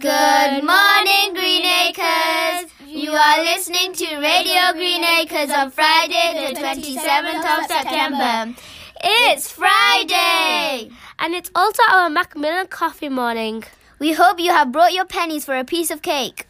Good morning, Green Acres. You are listening to Radio Green Acres on Friday, the 27th of September. It's Friday! And it's also our Macmillan coffee morning. We hope you have brought your pennies for a piece of cake.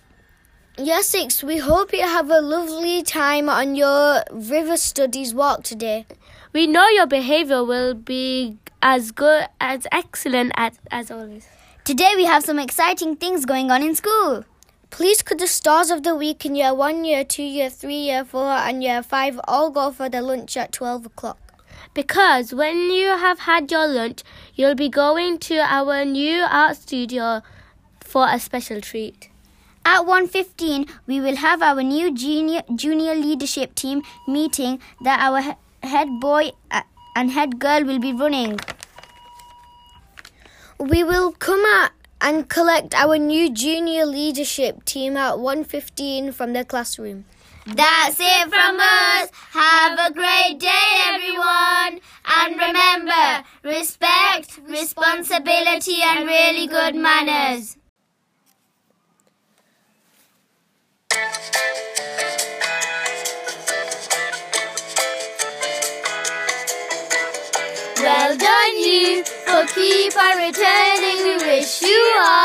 Yes, 6, we hope you have a lovely time on your river studies walk today. We know your behavior will be as good as excellent as, as always. Today we have some exciting things going on in school. Please could the stars of the week in year 1, year 2, year 3, year 4 and year 5 all go for their lunch at 12 o'clock? Because when you have had your lunch, you'll be going to our new art studio for a special treat. At 1.15, we will have our new junior, junior leadership team meeting that our head boy uh, and head girl will be running. We will come out and collect our new junior leadership team at 1.15 from the classroom. That's it from us. Have a great day, everyone. And remember, respect, responsibility, and really good manners. Well done, you, for keep on returning. We wish you all